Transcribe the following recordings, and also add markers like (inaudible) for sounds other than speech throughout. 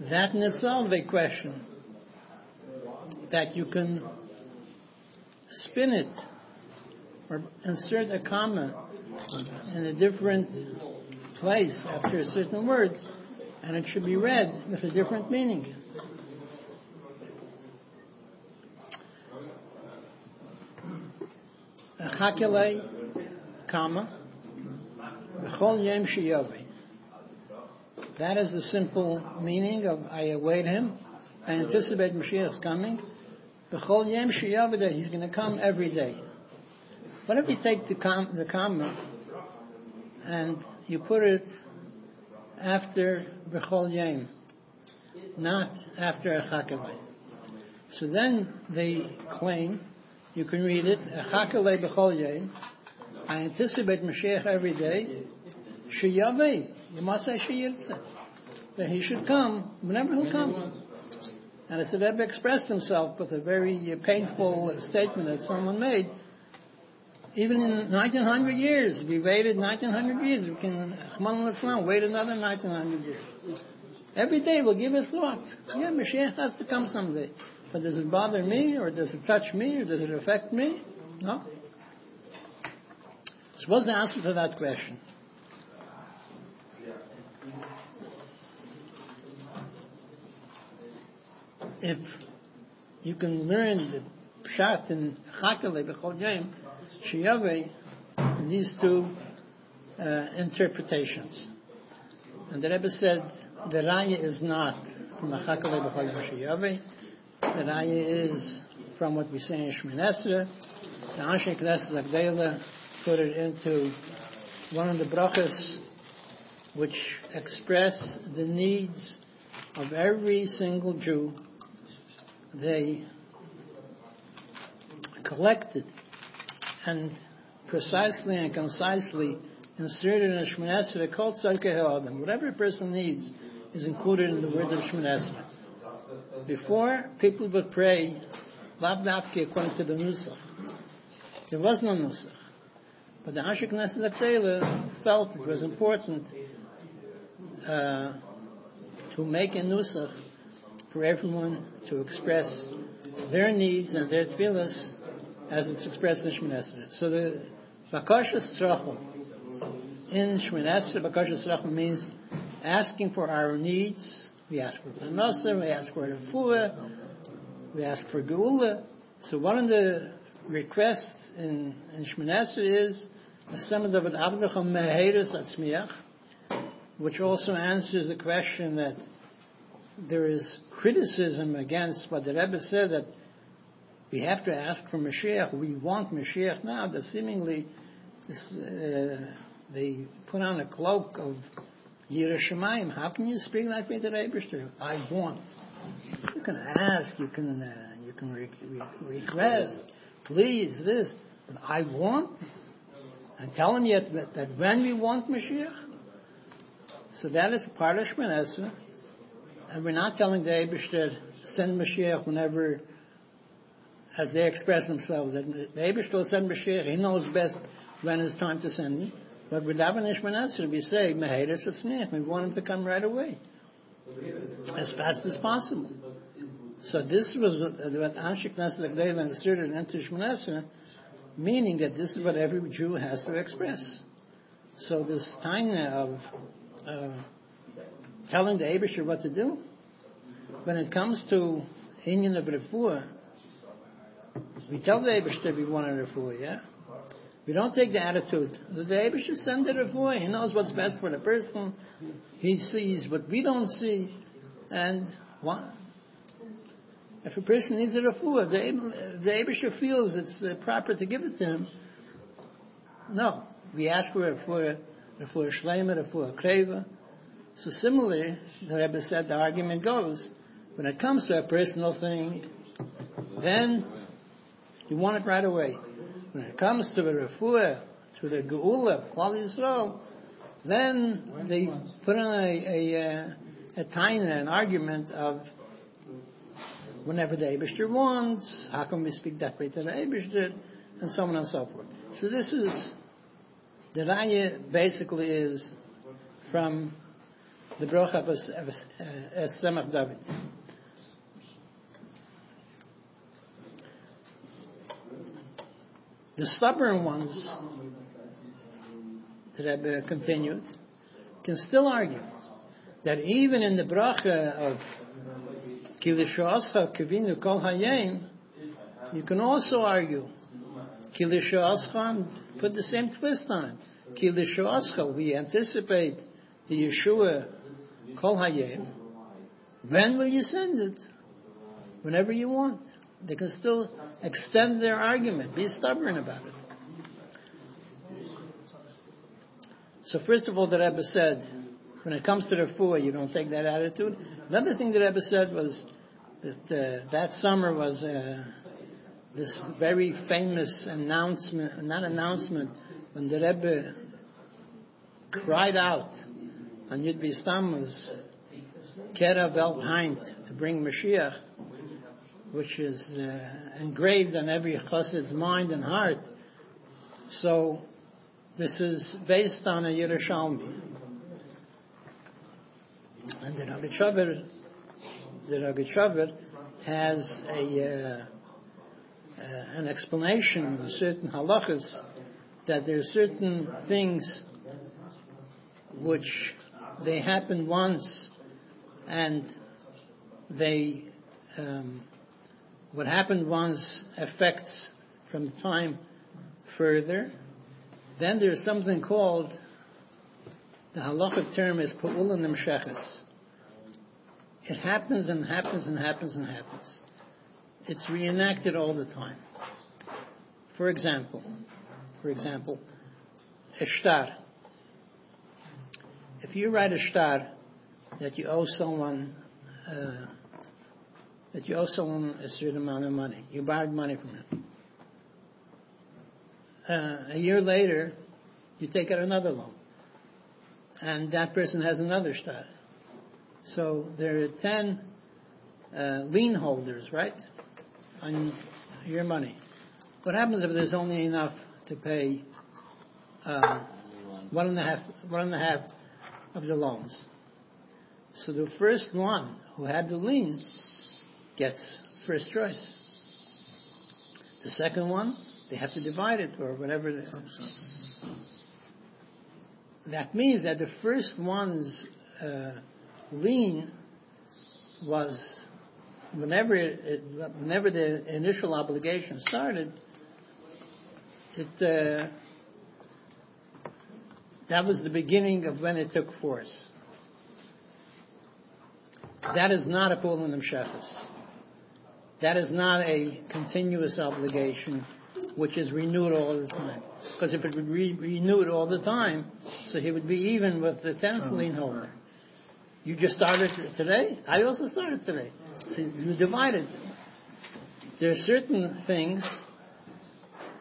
that in itself a question that you can spin it or insert a comma in a different place after a certain word and it should be read with a different meaning. Chakelei, comma, B'chol yem shiyovi. That is the simple meaning of I await him. I anticipate Mashiach's coming. B'chol yem that he's going to come every day. What if you take the, com- the comma and you put it after B'chol yem, not after Chakelei? So then they claim you can read it, Chakalei b'chol yom. I anticipate Mashiach every day. Sheyavei. You must say Sheyirtze. That he should come whenever he'll come. And as Rebbe expressed himself with a very uh, painful statement that someone made, even in 1900 years, we waited 1900 years, we can, wait another 1900 years. Every day we'll give a thought. Yeah, Mashiach has to come someday. But does it bother me, or does it touch me, or does it affect me? No. So what's the answer to that question? If you can learn the pshat in Chakale b'chol yom, shiyave, these two uh, interpretations. And the Rebbe said the raya is not from a Chakale b'chol yom shiyave, the raya is from what we say in Shemon Esra. The Anshe Knesset Agdela put it into one of the brachas which express the needs of every single Jew. They collected and precisely and concisely inserted in Shemon Esra called Tzarkei Whatever a person needs is included in the words of Shemon Esra. Before, people would pray Lav according to the Nusach. There was no Nusach. But the Ashik Knesset felt it was important uh, to make a Nusach for everyone to express their needs and their tefillahs as it's expressed in Shemon So the Bakashas Tzrachim in Shemon Esrei, Bakashas Tzrachim means asking for our needs we ask for Panosim, we ask for Refuah, we ask for Geula. So one of the requests in, in Shmonesra is some of the Avdacham Meheirus Atzmiach, which also answers the question that there is criticism against what the Rebbe said that we have to ask for Mashiach. We want Mashiach now. That seemingly this, uh, they put on a cloak of Yerushalayim, how can you speak like way to the I want. You can ask, you can, uh, you can re- re- request, please, this, but I want. And tell him yet that, that when we want Mashiach, so that is part of Shemon and we're not telling the Eibishter send Mashiach whenever, as they express themselves, that the Eibishter will send Mashiach, he knows best when it's time to send him. But with Daven Ishmael we say, Meheres Atzmiach, we want him to come right away. As fast as possible. So this was what Anshik Nasir Agdela inserted into Shemon meaning that this is what every Jew has to express. So this time of uh, telling the Abishur what to do, when it comes to Inyan of Refuah, we tell the Abishur we want a Refuah, yeah? We don't take the attitude. The should send it a He knows what's best for the person. He sees what we don't see. And what? If a person needs a refuah, the, the feels it's proper to give it to him. No. We ask for a refuah, refuah shleima, refuah kreva. So similarly, the Rebbe said the argument goes, when it comes to a personal thing, then you want it right away. When it comes to the refuah, to the geula, Klal Yisrael, then they put in a, a, uh, a tiny, an argument of whenever the Abishter wants, how can we speak that way to the Abishter, and so on and so forth. So this is, the raya basically is from the Broch of uh, Semach David. The stubborn ones, the Rebbe uh, continued, can still argue that even in the bracha of Kilishascha Kivinu Kol Hayim, you can also argue Kilishascha put the same twist on. Kilishascha, we anticipate the Yeshua Kol Hayim. When will you send it? Whenever you want. They can still extend their argument. Be stubborn about it. So first of all, the Rebbe said, when it comes to the four, you don't take that attitude. Another thing the Rebbe said was that uh, that summer was uh, this very famous announcement, not announcement, when the Rebbe cried out on Yud Bistam was Kera Welt Heint to bring Mashiach which is uh, engraved on every chassid's mind and heart. So this is based on a Yerushalmi. And the Rogachover, the Rogachover has a, uh, uh, an explanation of certain halachas that there are certain things which they happen once and they um, what happened once affects from time further. Then there's something called, the halachic term is pa'ulan nimshechas. It happens and happens and happens and happens. It's reenacted all the time. For example, for example, a shtar. If you write a shtar that you owe someone uh, that you owe someone a certain amount of money. You borrowed money from him. Uh, a year later, you take out another loan. And that person has another shtar. So there are ten uh, lien holders, right, on your money. What happens if there's only enough to pay uh, one and a half, one and a half of the loans? So the first one who had the liens gets first choice. The second one, they have to divide it or whatever. That means that the first one's uh, lien was whenever it, whenever the initial obligation started, it uh, that was the beginning of when it took force. That is not a Pulim Shechus. That is not a continuous obligation which is renewed all the time. Because if it would be renewed all the time, so he would be even with the tenth lien holder. You just started today. I also started today. So you divided. There are certain things,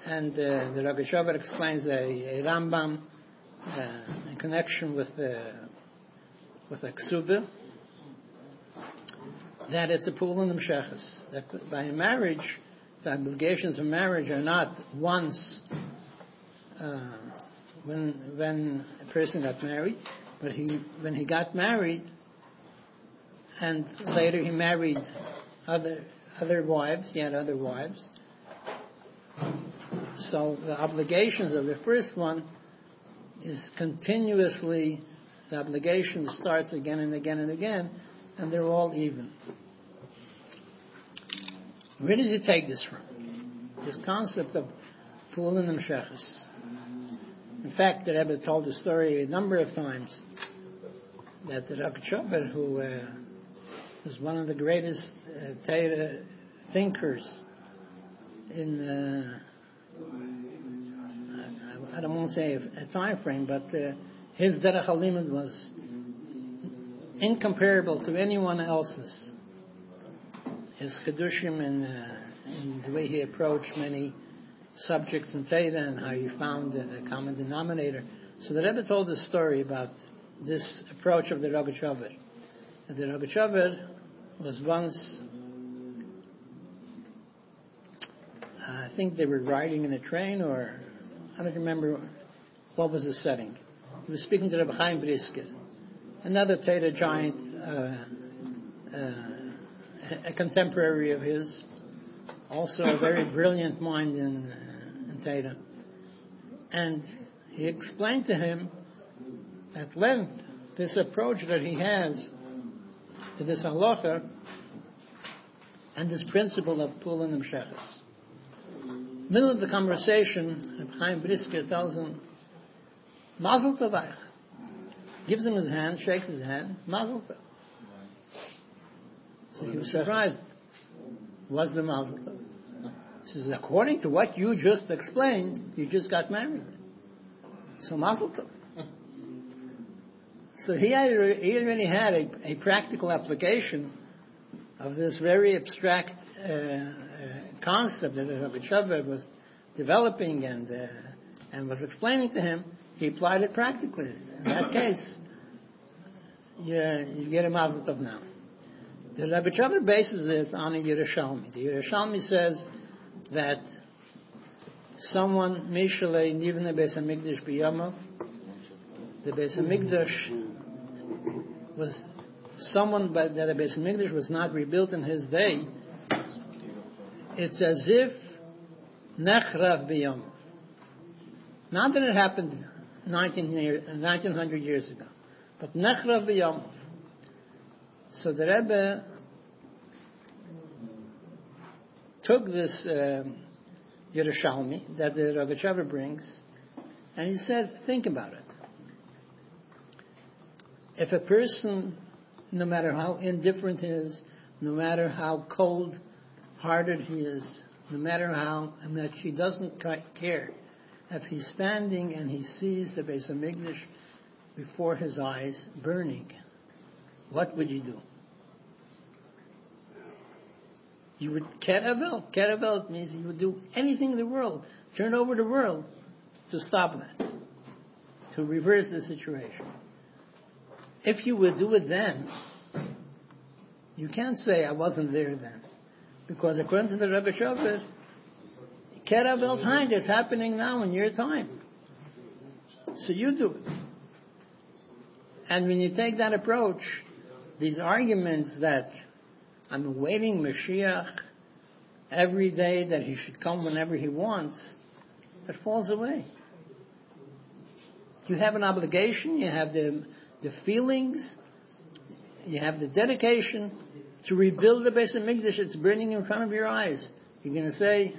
and uh, the Rogachover explains a, a Rambam in connection with uh, with a ksuba, that it's a pool in the mshechas. That by marriage, the obligations of marriage are not once uh, when when a person got married, but he when he got married, and later he married other other wives. He had other wives. So the obligations of the first one is continuously the obligation starts again and again and again and they're all even. Where does he take this from? This concept of Pulin and Shechus. In fact, the Rebbe told the story a number of times that the Rogachover, who uh, was one of the greatest uh, Torah thinkers in, uh, I, don't want to say a, a time frame, but uh, his Derech was incomparable to anyone else's. His chidushim and, uh, the way he approached many subjects in Torah and how he found the common denominator. So the Rebbe told a story about this approach of the Rogachover. The Rogachover was once, I think they were riding in a train or I don't remember what was the setting. He was speaking to Rebbe Chaim Brisker another Teda giant, uh, uh, a contemporary of his, also a very (coughs) brilliant mind in, uh, in. And he explained to him at length this approach that he has to this halacha and this principle of pulling and sheches. Middle of the conversation, Chaim Brisker tells him, Mazel Tov Gives him his hand, shakes his hand, Mazel Tov. So he was surprised. What's the Mazel Tov? He says, according to what you just explained, you just got married. So Mazel Tov. So he, had, he already had a, a practical application of this very abstract uh, concept that Rabbi Shabbat was developing and uh, and was explaining to him. He applied it practically. In that case, you, you get a mazel tov now. The Rabbi Shabbat bases it on a Yerushalmi. The Yerushalmi says that someone Mishalei Nivne Beis Hamikdash biyamav. The Beis Hamikdash was someone by, that a Beis Hamikdash was not rebuilt in his day. It's as if Nechrav biyamav. Not that it happened 19 year, 1900 years ago, but Nechrav biyamav. So the Rebbe took this um, Yerushalmi that the Trevor brings, and he said, think about it. If a person, no matter how indifferent he is, no matter how cold-hearted he is, no matter how much he doesn't care, if he's standing and he sees the Beis Hamikdash before his eyes burning, what would you do? You would keravel. Keravel means you would do anything in the world, turn over the world to stop that, to reverse the situation. If you would do it then, you can't say I wasn't there then, because according to the Rebbe Shofet, keravel time is happening now in your time. So you do it. And when you take that approach, these arguments that I'm waiting Mashiach every day that he should come whenever he wants, it falls away. You have an obligation, you have the, the feelings, you have the dedication to rebuild the Beis Hamikdash. It's burning in front of your eyes. You're going to say,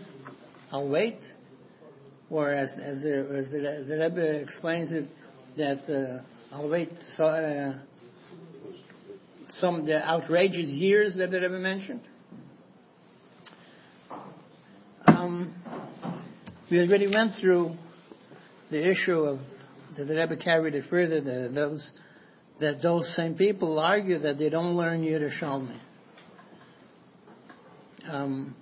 "I'll wait," or as as the as the, the Rebbe explains it, that uh, I'll wait. So, uh, some of the outrageous years that the Rebbe mentioned. Um, we already went through the issue of that the Rebbe carried it further. That those that those same people argue that they don't learn Yerushalmi. Um,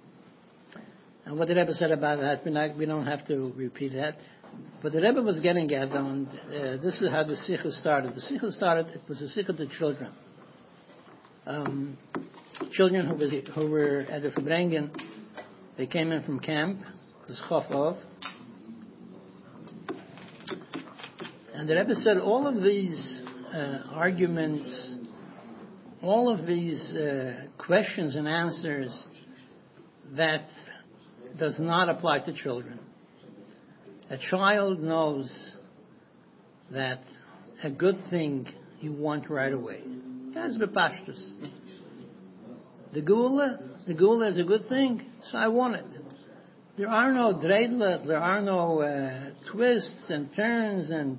and what the Rebbe said about that, we, not, we don't have to repeat that. But the Rebbe was getting at, and uh, this is how the Sikha started. The Sikha started, it was a Sikha to children um, children who, was, who were at the farbrengen. They came in from camp, it was Chofov. And the Rebbe said all of these uh, arguments, all of these uh, questions and answers that does not apply to children. A child knows that a good thing you want right away. That's bepashtus. The geula, the geula is a good thing, so I want it. There are no dreidlet, there are no uh, twists and turns and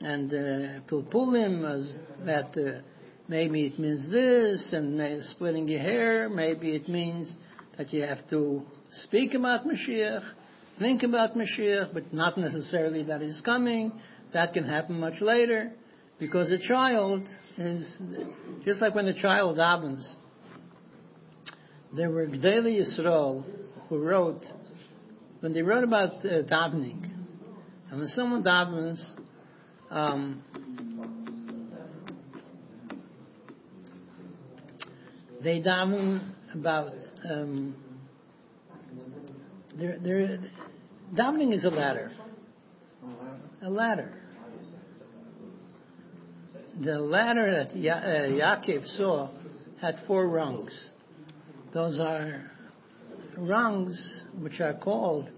and uh, pulpulim as that uh, maybe it means this and splitting your hair, maybe it means that you have to speak about Mashiach, think about Mashiach, but not necessarily that he's coming. That can happen much later because a child is just like when a child davens. There were Gdeli Yisrael who wrote when they wrote about uh, davening, and when someone davens, um, they daven about um, they're, they're, davening is a ladder, a ladder. the ladder that ya- uh, Yaakov saw had four rungs. Those are rungs which are called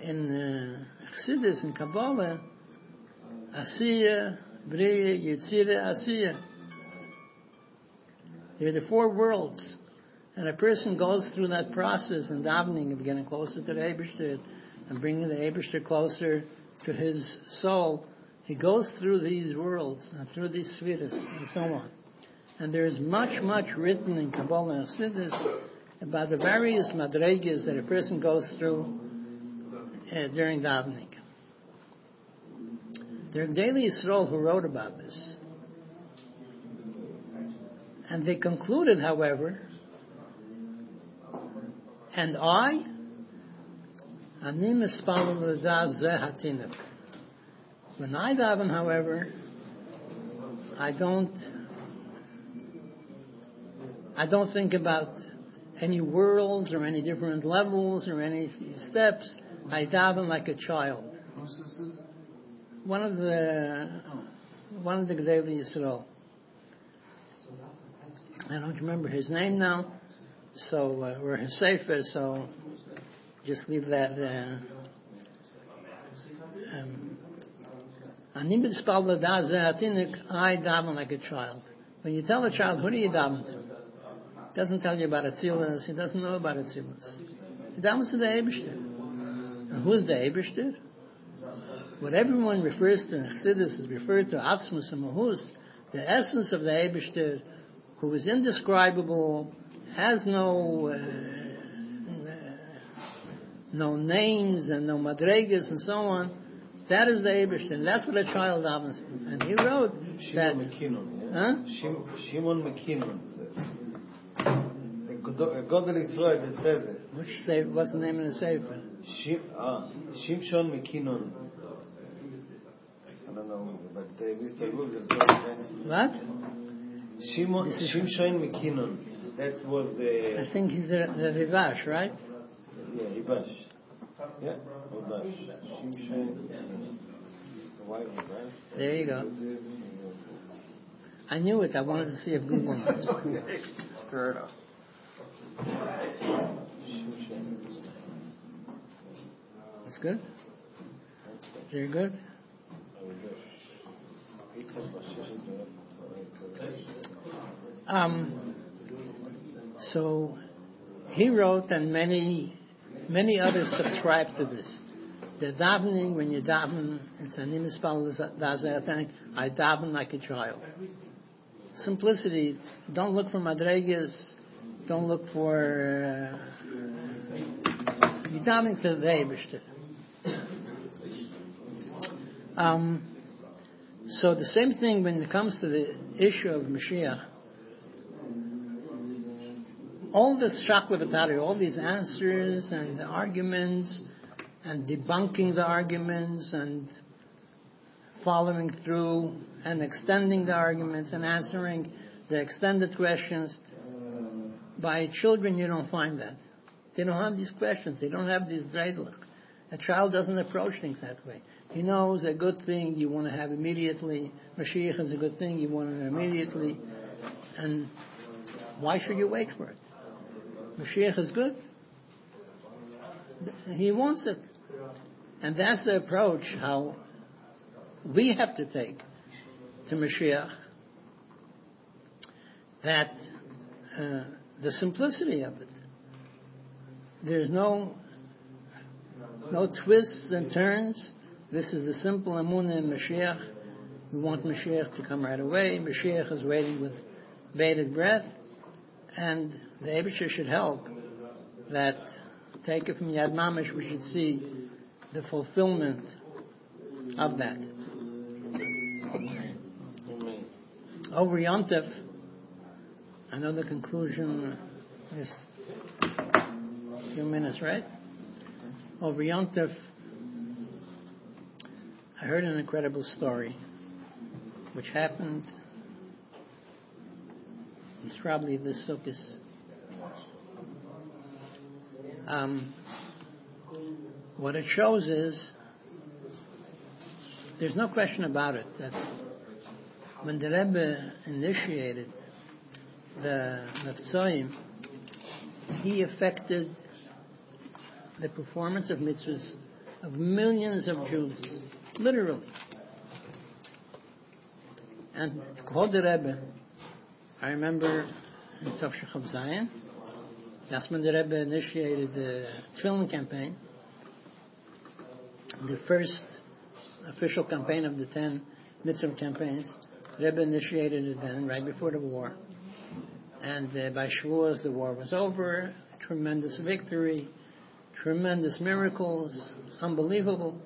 in uh, Chassidus and Kabbalah Asiya, Bria, Yitzira, Asiya. They're the four worlds. And a person goes through that process in davening of getting closer to the Ebershter and bringing the Ebershter closer to his soul. He goes through these worlds and through these spheres and so on. And there is much, much written in Kabbalah and Chassidus about the various madregas that a person goes through uh, during davening. There are daily Yisrael who wrote about this. And they concluded, however, and I, ani mispalel l'zaz zeh. When I daven, however, I don't, I don't think about any worlds or any different levels or any steps. I daven like a child. One of the, one of the Gedei Yisrael. I don't remember his name now, so uh, we're safer. Uh, so just leave that there. Um, Ani atinik, I daven like a child. When you tell a child, who do you daven to? He doesn't tell you about Atzilus, he doesn't know about Atzilus. He davens to the Ebershter. And who's the Ebershter? What everyone refers to in Chassidus is referred to Atzmus and Mahus, the essence of the Ebershter, who is indescribable, has no uh, uh, no names and no madregas and so on. That is the Abishtin. That's what a child davens. And he wrote Shimon that. McKinnon, yeah. huh? Shimon, Shimon McKinnon. God of Israel that says it. Which say, what's the name of the Sefer? Shim, ah, uh, Shimshon McKinnon. I don't know, but uh, Mr. Google is going against. What? Shimon, Shimshon McKinnon. That was the. I think he's the, the right? yeah, Ribash. Yeah, Ribash. Shimshon McKinnon. Why Ribash? There you go. I knew it. I wanted to see if Google knows. That's good. Very good. Um, so he wrote, and many, many others subscribe to this. The davening, when you daven, it's an imispal I daven like a child. Simplicity. Don't look for madregas. Don't look for. Uh, you daven to the. Um, so the same thing when it comes to the issue of Mashiach. All this shakla all these answers and arguments and debunking the arguments and following through and extending the arguments and answering the extended questions. By children, you don't find that. They don't have these questions. They don't have this dreidlich. A child doesn't approach things that way. He knows a good thing you want to have immediately. Mashiach is a good thing you want to immediately. And why should you wait for it? Mashiach is good. He wants it. And that's the approach how we have to take to Mashiach. That uh, the simplicity of it. There's no no twists and turns. This is the simple Amunah in Mashiach. We want Mashiach to come right away. Mashiach is waiting with bated breath. And the Abishah should help that take it from Yad Mamish, we should see the fulfillment of that. Over know the conclusion is a few minutes, right? Over Yontef, I heard an incredible story, which happened. It's probably the Sukkot. Um, what it shows is there's no question about it that when the Rebbe initiated the Mefzoim, he affected the performance of mitzvahs of millions of Jews, literally. And quote the Rebbe, I remember in Tavshach of Zion, when the Rebbe initiated the tefillin campaign, the first official campaign of the ten mitzvah campaigns. Rebbe initiated it then, right before the war. And uh, by Shavuos, the war was over. Tremendous victory, tremendous miracles, unbelievable.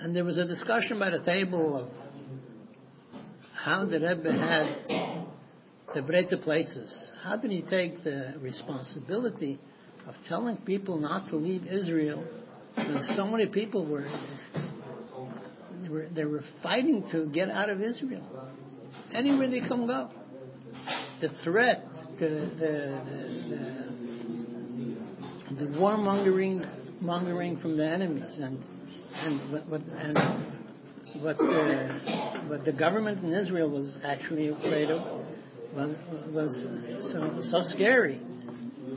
And there was a discussion by the table of how the Rebbe had the Breite places. How did he take the responsibility of telling people not to leave Israel when so many people were they were, they were fighting to get out of Israel. Anywhere they come go. The threat, the, the, the, the, the warmongering mongering from the enemies and and what, what and what the, what the government in Israel was actually afraid of was, was so, so scary.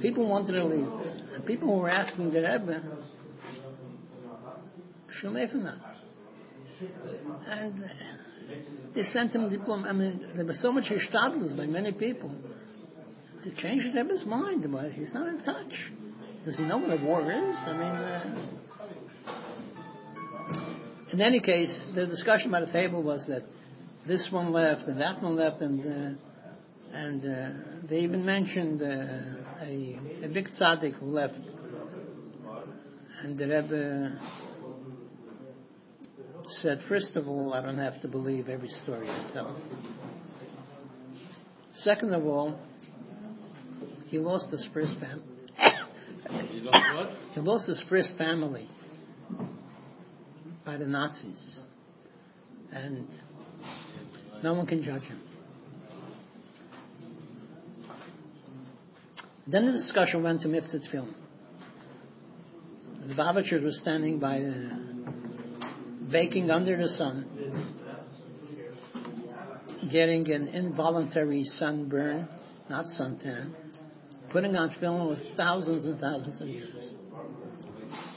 People wanted to leave. People were asking the Rebbe, Shumefina. And they sent him diploma. I mean, there was so much hishtadlus by many people to change the Rebbe's mind. But he's not in touch. Does he know what a war is? I mean, uh, in any case, the discussion by the table was that this one left and that one left, and uh, and uh, they even mentioned uh, a, a big tzaddik who left, and the Rebbe said, first of all, I don't have to believe every story I tell. Second of all, he lost his first family. He lost what? (coughs) He lost his first family by the Nazis. And no one can judge him. Then the discussion went to Miftzit tefillin. The Babachers was standing by the baking under the sun, getting an involuntary sunburn, not suntan, putting on tefillin with thousands and thousands of Jews.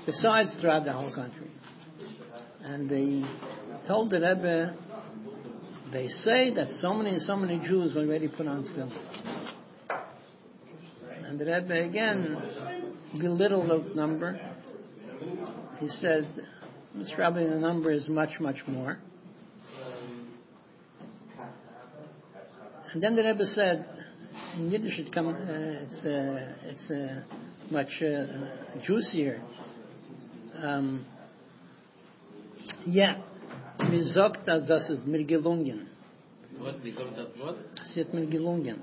Besides throughout the whole country. And they told the Rebbe, they say that so many so many Jews already put on tefillin. And the Rebbe again belittled the number. He said, Mr. Rabbi, the number is much, much more. And then the Rebbe said, in Yiddish it come, uh, it's, uh, it's uh, much uh, juicier. Um, ja, mir sagt, dass das ist mir gelungen. What? Wie kommt das Wort? Es ist mir gelungen.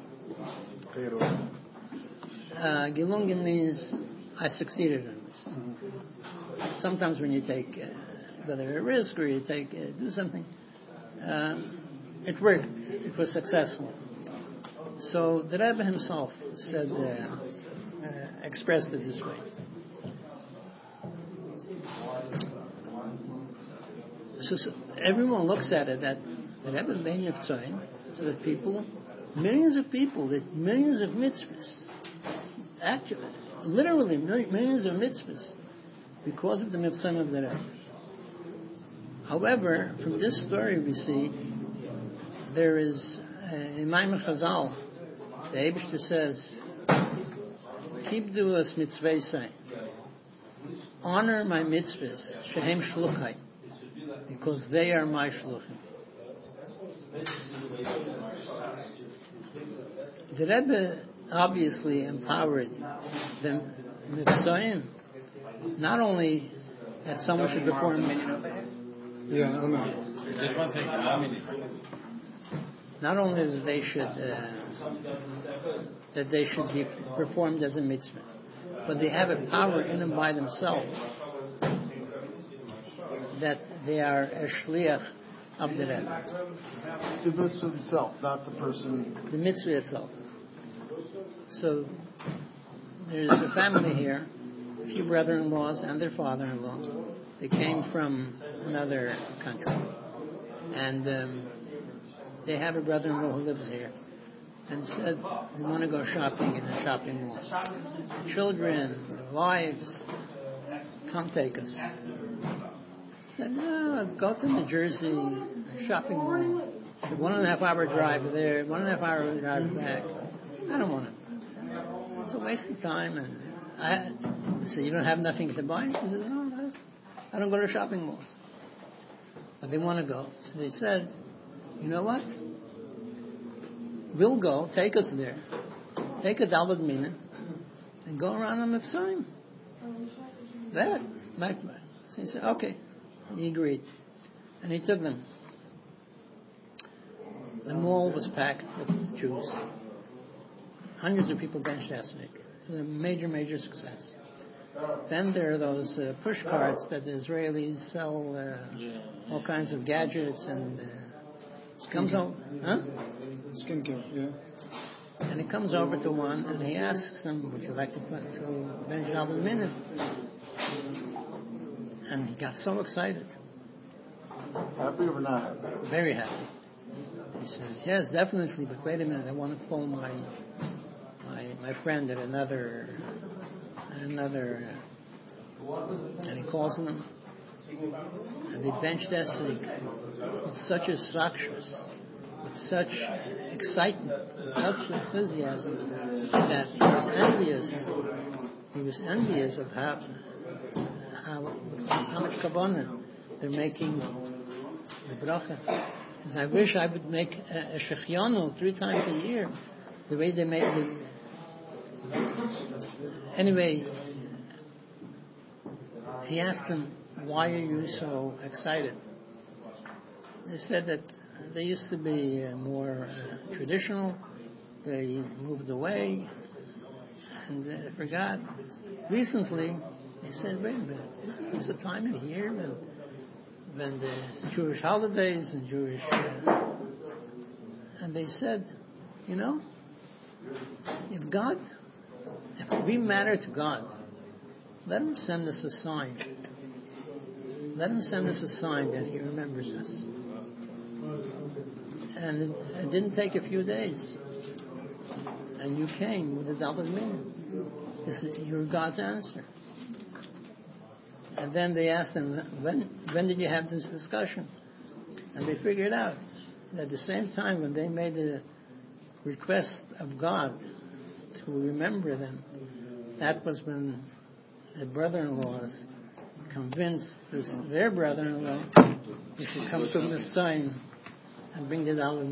Uh, gelungen means I succeeded in this. Sometimes when you take, uh, whether a risk or you take, uh, do something, um, it worked. It was successful. So the Rebbe himself said, uh, uh, expressed it this way. So, so everyone looks at it that the Rebbe made of Tzayin, so that people, millions of people, that millions of mitzvahs, actually, literally millions of mitzvahs, because of the mitzvah of the Rebbe. However, from this story we see, there is uh, in Chazal, the Abishter says, keep duas mitzvah Honor my mitzvahs, shehem shluchai, because they are my shluchim. The Rebbe obviously empowered the mitzvahim, not only that someone should perform Yeah, I don't know. Just one second. One minute. not only that they should uh, that they should be performed as a mitzvah, but they have a power in them by themselves that they are a shliach of the Rebbe, The mitzvah himself, not the person. the mitzvah itself. So there's a family here, a few brother-in-laws and their father-in-law. They came from another country, and um, they have a brother-in-law who lives here, and said we want to go shopping in the shopping mall. The children, the wives, come take us. Said, no, go to New Jersey shopping mall. One and a half hour drive there, one and a half hour drive back. I don't want it. It's a waste of time. And I said, you don't have nothing to buy? He said, no, I don't go to shopping malls. But they want to go. So they said, you know what? We'll go, take us there. Take a Dalbad Mina and go around on the Mitzrayim. That, my, so he said, okay. He agreed. And he took them. The mall was packed with Jews. Hundreds of people benched Esnik. It was a major, major success. Then there are those uh, push carts that the Israelis sell uh, all kinds of gadgets and uh, it comes over, huh? Skincare, yeah. And he comes over to one and he asks him, would you like to put to bench double minute? And he got so excited, Happy or not happy? very happy. He says, yes, definitely, but wait a minute, I want to call my, my, my friend at another, another, and he calls them, and they bench Esrik with such a with such excitement, such enthusiasm, that he was envious. He was envious of how, how, how much kavanah they're making the bracha. Because I wish I would make a, a three times a year, the way they make the. Anyway, he asked them, "Why are you so excited?" They said that they used to be uh, more uh, traditional. They moved away, and they forgot. Recently, they said, "Wait a minute! Isn't this a time of year when, when the Jewish holidays and Jewish?" Uh, and they said, "You know, if God, we matter to God, let Him send us a sign. Let Him send us a sign that He remembers us." And it, didn't take a few days. And you came with a double meaning. You're God's answer. And then they asked him, when, when did you have this discussion? And they figured out at the same time when they made the request of God to remember them, that was when the brother-in-laws convinced this, their brother-in-law he should come to the sign and bring it out of dollar